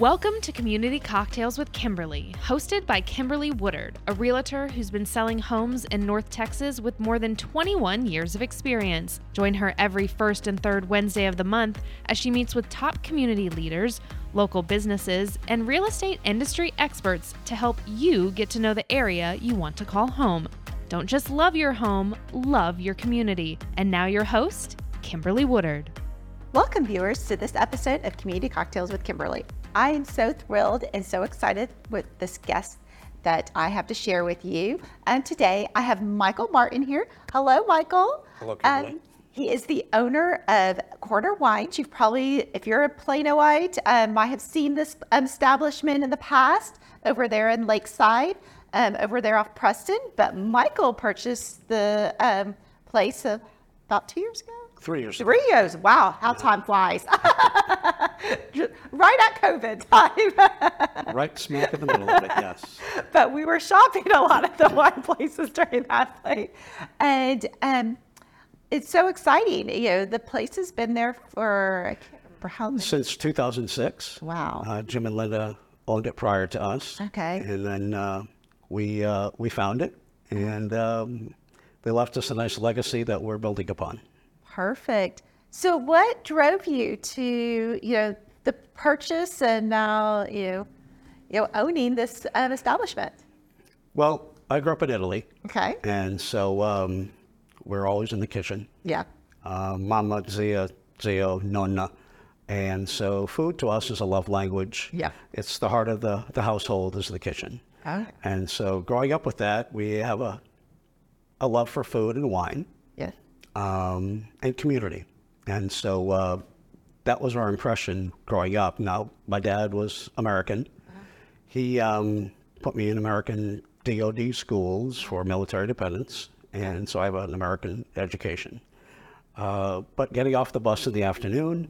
Welcome to Community Cocktails with Kimberly, hosted by Kimberly Woodard, a realtor who's been selling homes in North Texas with more than 21 years of experience. Join her every first and third Wednesday of the month as she meets with top community leaders, local businesses, and real estate industry experts to help you get to know the area you want to call home. Don't just love your home, love your community. And now, your host, Kimberly Woodard. Welcome, viewers, to this episode of Community Cocktails with Kimberly. I am so thrilled and so excited with this guest that I have to share with you. And today I have Michael Martin here. Hello, Michael. Hello, Kimberly. Um, he is the owner of Corner Wines. You've probably, if you're a Planoite, um, might have seen this establishment in the past over there in Lakeside, um, over there off Preston. But Michael purchased the um, place about two years ago. Three years. Three years. Wow, how time flies. right at COVID time. right smack in the middle of it, yes. But we were shopping a lot at the wine places during that point. And um, it's so exciting. You know, the place has been there for, for how long? Since 2006. Wow. Uh, Jim and Linda owned it prior to us. Okay. And then uh, we, uh, we found it. And um, they left us a nice legacy that we're building upon. Perfect. So, what drove you to, you know, the purchase and now you, know, you know, owning this um, establishment? Well, I grew up in Italy. Okay. And so um, we're always in the kitchen. Yeah. Uh, mama, zia, zio, nonna. And so food to us is a love language. Yeah. It's the heart of the, the household is the kitchen. Oh. And so growing up with that, we have a, a love for food and wine um, and community. And so uh, that was our impression growing up. Now, my dad was American. He um, put me in American DoD schools for military dependents, and so I have an American education. Uh, but getting off the bus in the afternoon,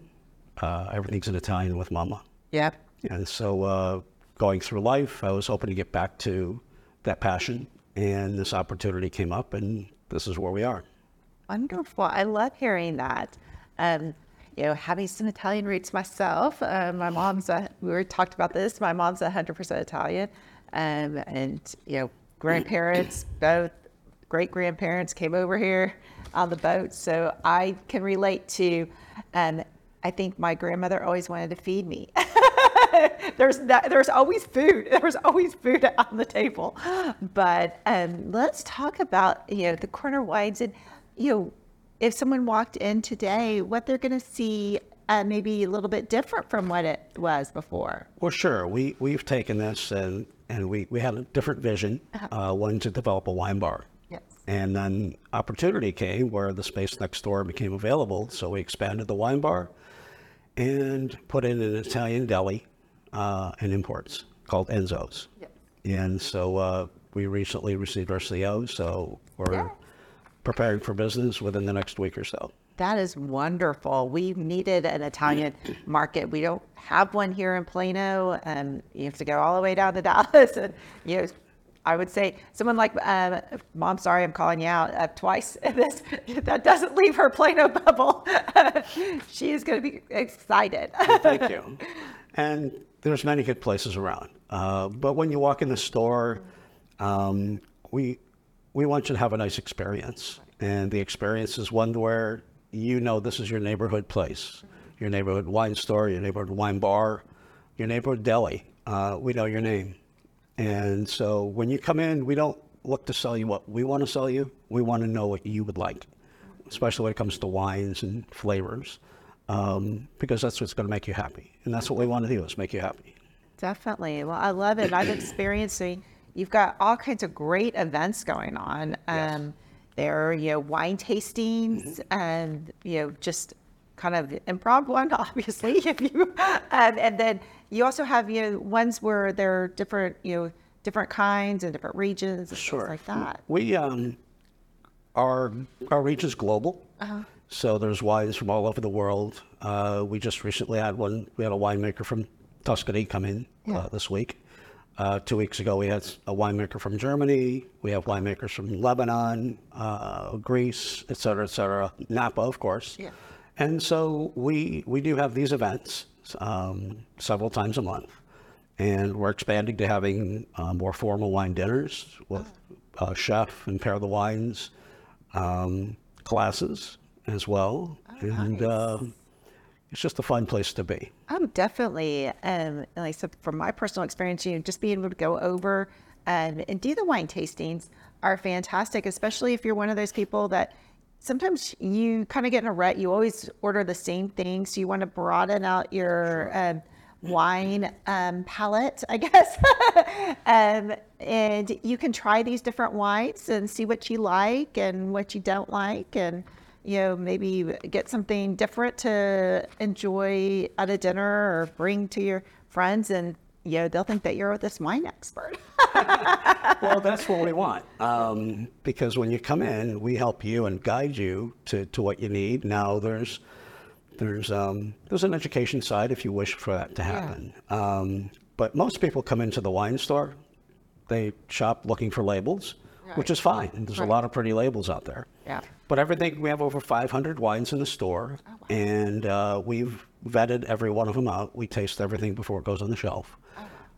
uh, everything's in Italian with Mama. Yeah. And so uh, going through life, I was hoping to get back to that passion, and this opportunity came up, and this is where we are. Wonderful. I love hearing that. Um, you know, having some Italian roots myself. Uh, my mom's a, we were talked about this. My mom's hundred percent Italian, um, and you know, grandparents, both great grandparents came over here on the boat, so I can relate to. Um, I think my grandmother always wanted to feed me. there's that, there's always food. There's always food on the table. But um, let's talk about you know the corner wines and you know, if someone walked in today, what they're going to see uh, maybe a little bit different from what it was before. Well, sure. We we've taken this and and we we had a different vision. Uh-huh. Uh, one to develop a wine bar. Yes. And then opportunity came where the space next door became available, so we expanded the wine bar and put in an Italian deli uh, and imports called Enzo's. Yes. And so uh, we recently received our CO, so we're yeah preparing for business within the next week or so. That is wonderful. We needed an Italian market. We don't have one here in Plano, and you have to go all the way down to Dallas. And you know, I would say someone like um, Mom. Sorry, I'm calling you out uh, twice. This that doesn't leave her Plano bubble. she is going to be excited. Thank you. And there's many good places around, uh, but when you walk in the store, um, we we want you to have a nice experience. And the experience is one where you know this is your neighborhood place, your neighborhood wine store, your neighborhood wine bar, your neighborhood deli. Uh, we know your name. And so when you come in, we don't look to sell you what we want to sell you. We want to know what you would like, especially when it comes to wines and flavors, um, because that's what's going to make you happy. And that's what we want to do is make you happy. Definitely. Well, I love it. I've experienced You've got all kinds of great events going on. Um, yes. There are, you know, wine tastings mm-hmm. and, you know, just kind of improv one, obviously, if you, um, and then you also have, you know, ones where there are different, you know, different kinds and different regions and sure. like that. We, um, our, our reach is global. Uh-huh. So there's wines from all over the world. Uh, we just recently had one, we had a winemaker from Tuscany come in yeah. uh, this week. Uh, two weeks ago, we had a winemaker from Germany. We have winemakers from Lebanon, uh, Greece, et cetera, et cetera. Napa, of course. Yeah. And so we we do have these events, um, several times a month. And we're expanding to having uh, more formal wine dinners with uh, chef and pair the wines um, classes as well. and uh, it's just a fun place to be. Oh, definitely. Um, and like I said, from my personal experience, you know, just being able to go over um, and do the wine tastings are fantastic, especially if you're one of those people that sometimes you kind of get in a rut. You always order the same thing, so you want to broaden out your um, wine um, palette, I guess. um, and you can try these different wines and see what you like and what you don't like, and you know maybe get something different to enjoy at a dinner or bring to your friends, and you know they'll think that you're this wine expert. well, that's what we want. Um, because when you come in, we help you and guide you to, to what you need. Now, there's there's um, there's an education side if you wish for that to happen. Um, but most people come into the wine store, they shop looking for labels, which is fine. There's a lot of pretty labels out there. Yeah. But everything we have over 500 wines in the store, and uh, we've vetted every one of them out. We taste everything before it goes on the shelf,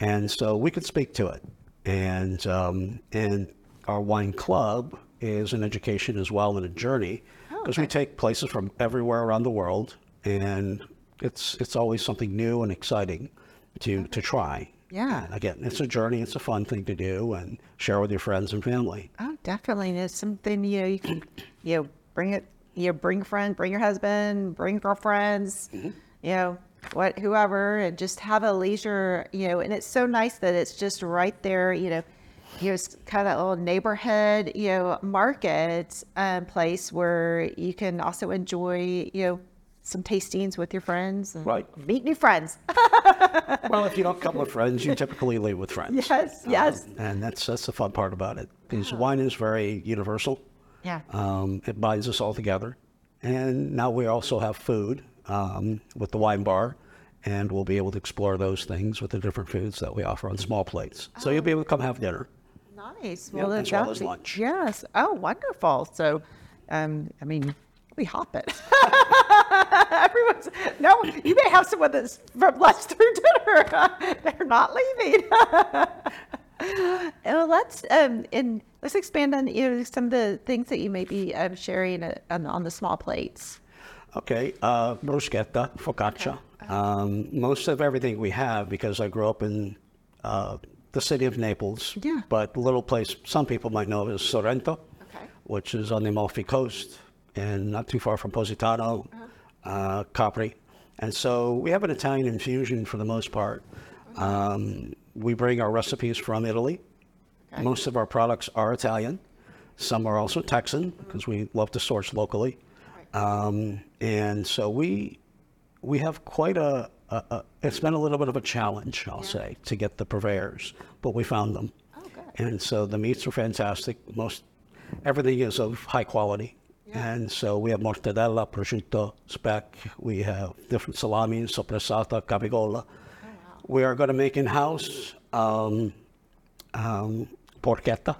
and so we could speak to it. And um, and our wine club is an education as well and a journey because we take places from everywhere around the world, and it's it's always something new and exciting to to try. Yeah. And again, it's a journey. It's a fun thing to do and share with your friends and family. Oh, definitely. And it's something you know you can you know bring it you know, bring friend, bring your husband, bring girlfriends, you know what whoever, and just have a leisure you know. And it's so nice that it's just right there. You know, you know, it's kind of that little neighborhood you know market um, place where you can also enjoy you know some tastings with your friends and Right. meet new friends. Well, if you don't come with friends, you typically leave with friends. yes, yes. And that's that's the fun part about it. Because wine is very universal. Yeah. Um, it binds us all together. And now we also have food um, with the wine bar, and we'll be able to explore those things with the different foods that we offer on small plates. So you'll be able to come have dinner. Nice. Yeah, Well, as that well as lunch. Yes. Oh, wonderful. So, um, I mean, we hop it. Everyone's no. You may have someone that's from lunch through dinner. They're not leaving. well, let's um, and let's expand on you know some of the things that you may be um, sharing uh, on, on the small plates. Okay, uh, bruschetta, focaccia. Um, most of everything we have, because I grew up in uh, the city of Naples, Yeah. but the little place some people might know is Sorrento, Okay. which is on the Amalfi Coast and not too far from Positano, uh, Capri. And so we have an Italian infusion for the most part. Um, we bring our recipes from Italy. Most of our products are Italian. Some are also Texan because we love to source locally. Um, and so we we have quite a, a, a it's been a little bit of a challenge, I'll say, to get the purveyors, but we found them. Oh. And so the meats are fantastic. Most everything is of high quality. And so we have mortadella, prosciutto, speck. We have different salami, sopressata, capicola. We are going to make in-house um, um, porchetta.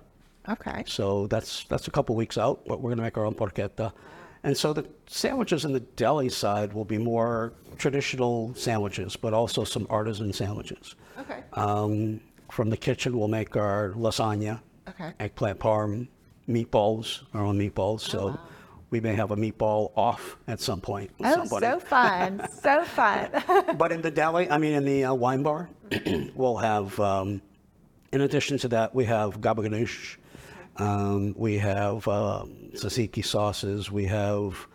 Okay. So that's that's a couple weeks out, but we're going to make our own porchetta. And so the sandwiches in the deli side will be more traditional sandwiches, but also some artisan sandwiches. Okay. Um, from the kitchen, we'll make our lasagna, Okay. eggplant parm, meatballs, our own meatballs. So we may have a meatball off at some point with Oh, somebody. so fun. so fun. But in the deli, I mean, in the uh, wine bar, we'll have, um, in addition to that, we have baba ganoush, um, we have um, tzatziki sauces, we have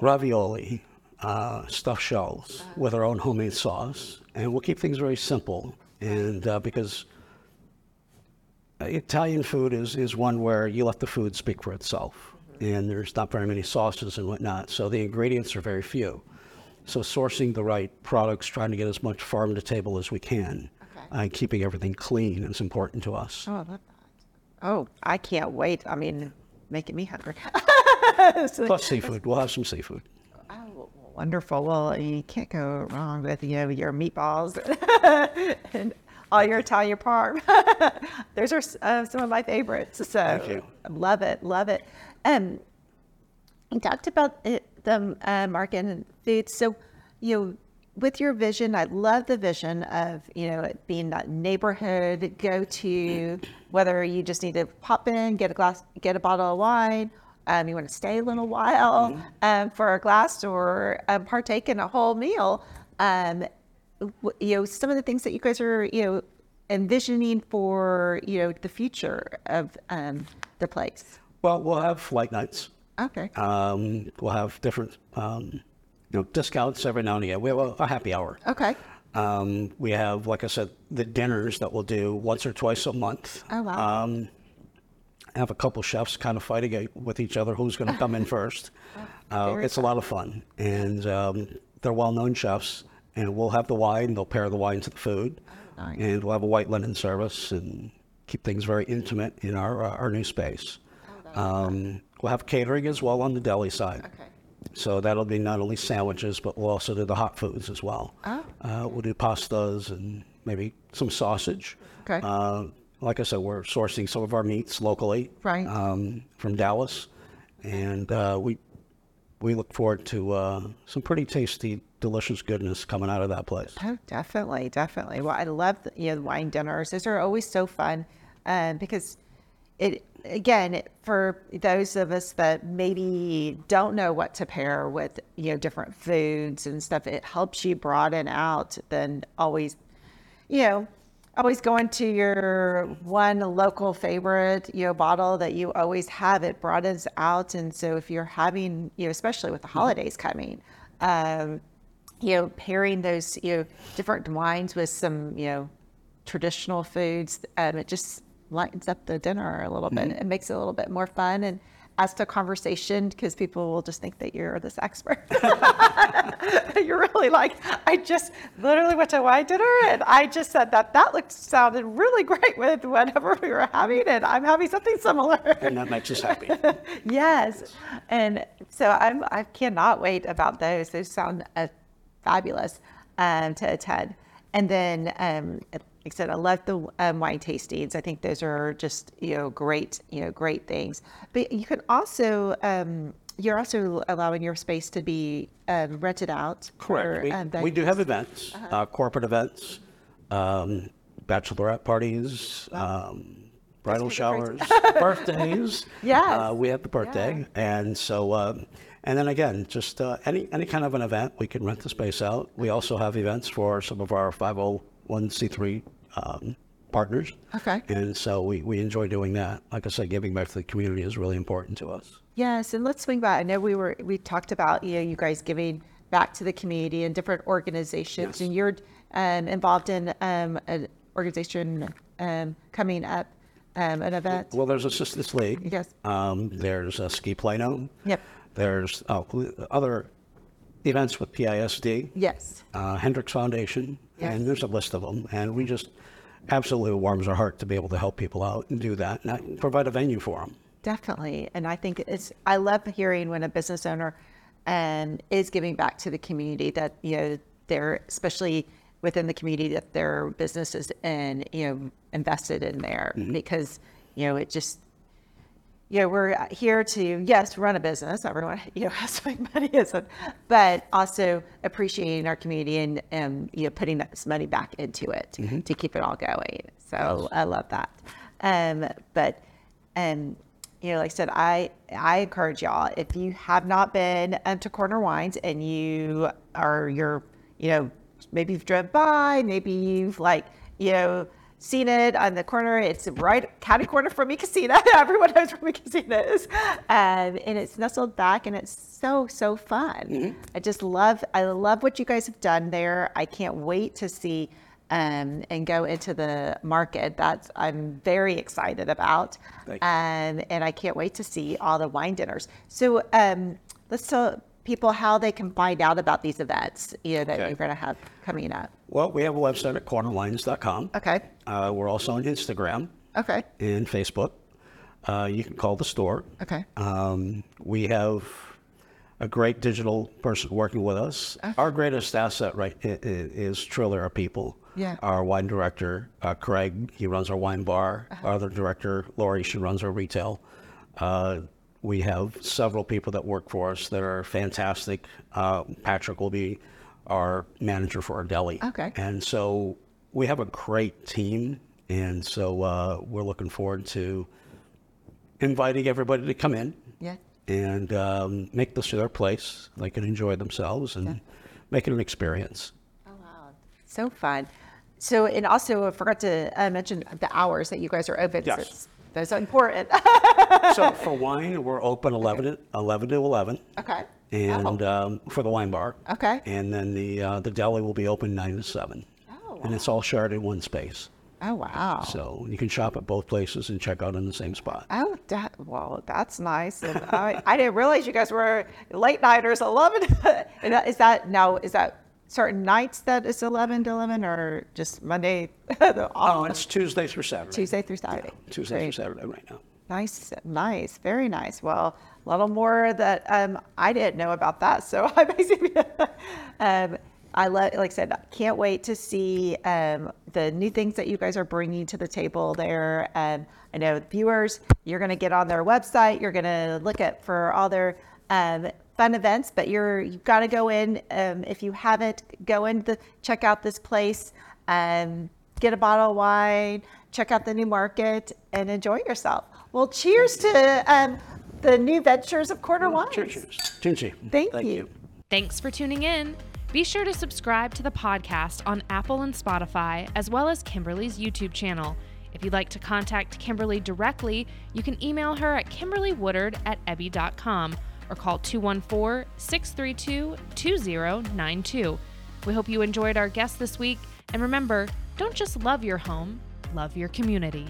ravioli, uh, stuffed shells with our own homemade sauce, and we'll keep things very simple. And uh, because Italian food is, is one where you let the food speak for itself, and there's not very many sauces and whatnot, so the ingredients are very few. So sourcing the right products, trying to get as much farm to table as we can, Okay. and keeping everything clean is important to us. Oh, I love that. Oh, I can't wait. I mean, making me hungry. So- Plus seafood. We'll have some seafood. Oh, wonderful. Well, you can't go wrong with you know your meatballs and all your Italian parm. Those are uh, some of my favorites. So Thank you. love it, love it. Um, you talked about it, the uh, market and food. So, you know, with your vision, I love the vision of you know it being that neighborhood go to. Whether you just need to pop in, get a glass, get a bottle of wine, um, you want to stay a little while um, for a glass or um, partake in a whole meal. Um, you know, some of the things that you guys are you know envisioning for you know the future of um, the place. Well, we'll have light nights. Okay. Um, we'll have different, um, you know, discounts every now and again. We have a, a happy hour. Okay. Um, we have, like I said, the dinners that we'll do once or twice a month. Oh, wow. Um, I have a couple chefs kind of fighting it with each other who's going to come in first. Uh, very it's a lot of fun, and um, they're well-known chefs. And we'll have the wine. They'll pair the wine to the food, Oh, Nice. and we'll have a white linen service and keep things very intimate in our uh, our new space. Um, we'll have catering as well on the deli side. Okay. So that'll be not only sandwiches, but we'll also do the hot foods as well. Oh. Uh, we'll do pastas and maybe some sausage. Okay. Uh, like I said, we're sourcing some of our meats locally Right. um, from Dallas, and uh, we we look forward to uh, some pretty tasty, delicious goodness coming out of that place. Oh, definitely, definitely. Well, I love the, you know the wine dinners. Those are always so fun, um, because it again for those of us that maybe don't know what to pair with you know different foods and stuff. It helps you broaden out than always, you know. Always going to your one local favorite, you know, bottle that you always have. It broadens out, and so if you're having, you know, especially with the holidays coming, um, you know, pairing those, you know, different wines with some, you know, traditional foods, um, it just lightens up the dinner a little bit. It makes it a little bit more fun and adds to conversation because people will just think that you're this expert. you're really like, I just literally went to wine dinner and I just said that that looked sounded really great with whatever we were having, and I'm having something similar. And that makes us happy. yes, and so I'm I cannot wait about those. Those sound uh, fabulous um, to attend. And then, um, like I said, I love the um, wine tastings. I think those are just you know great you know great things. But you can also um, you're also allowing your space to be um, rented out. Correct. for, We, um, we do have events, uh, corporate events, um, bachelorette parties, um, bridal showers, birthdays. Yes. Uh, we have the birthday. And so, um, and then again, just uh, any, any kind of an event, we can rent the space out. We also have events for some of our 501c3 um, partners. Okay. And so we, we enjoy doing that. Like I said, giving back to the community is really important to us. Yes, and let's swing back. I know we were we talked about you know you guys giving back to the community and different organizations, Yes. and you're um, involved in um, an organization um, coming up, um, an event. Well, there's Assistance League. Yes. Um, there's uh, Ski Plano. Yep. There's oh, other events with PISD, Yes. uh, Hendricks Foundation. And there's a list of them. And we just absolutely warms our heart to be able to help people out and do that and provide a venue for them. Definitely, and I think it's. I love hearing when a business owner um, is giving back to the community that you know they're especially within the community that their business is in you know invested in there because you know it just you know we're here to yes run a business. Everyone you know has to make money isn't but also appreciating our community and and you know putting that money back into it to keep it all going. So i love that. Um but um you know like i said i i encourage y'all if you have not been um, to corner wines and you are you're you know maybe you've driven by maybe you've like you know seen it on the corner. It's right catty corner from Mi Cocina. Everyone knows where Mi Cocina is. Um, and it's nestled back and it's so, so fun. I just love, I love what you guys have done there. I can't wait to see um, and go into the market. That's, I'm very excited about. Um, and I can't wait to see all the wine dinners. So um, let's tell people how they can find out about these events, you know, that Okay. you're going to have coming up. Well, we have a website at cornerwines.com. Okay. Uh, we're also on Instagram Okay. and Facebook. Uh, you can call the store. Okay. Um, we have a great digital person working with us. Our greatest asset, right, is truly our people. Yeah. Our wine director, uh, Craig, he runs our wine bar. Our other director, Lori, she runs our retail. Uh, we have several people that work for us that are fantastic. Uh, Patrick will be our manager for our deli. Okay. And so we have a great team, and so uh, we're looking forward to inviting everybody to come in Yeah. and um, make this their place. They can enjoy themselves and make it an experience. Oh, wow. So fun. So, and also I forgot to uh, mention the hours that you guys are open. Yes. So those are important. so for wine, we're open 11 to, 11 to 11. okay. And Oh. um, for the wine bar. Okay. And then the uh, the deli will be open 9 to 7. Oh, And it's all shared in one space. Oh, wow. So you can shop at both places and check out in the same spot. Oh, that, well, that's nice. And I, I didn't realize you guys were late nighters, 11. and that- is that now, is that certain nights that it's 11 to 11 or just Monday, Oh, it's Tuesday through Saturday. Tuesday through Saturday? Tuesday Great. through Saturday right now. Nice, nice, very nice. Well, a little more that um, I didn't know about that. So I basically, um, I love, like I said, can't wait to see um, the new things that you guys are bringing to the table there. And I know viewers, you're going to get on their website, you're going to look at for all their um, fun events, but you're you've got to go in. Um, if you haven't, go in the check out this place. Um, get a bottle of wine, check out the new market, and enjoy yourself. Well, cheers to um, the new ventures of Corner Wines. Cheers. cheers. Tunchi. Thank you. Thanks for tuning in. Be sure to subscribe to the podcast on Apple and Spotify, as well as Kimberly's YouTube channel. If you'd like to contact Kimberly directly, you can email her at kimberlywoodard at ebby.com or call 214 632 2092. We hope you enjoyed our guest this week, and remember, don't just love your home, love your community.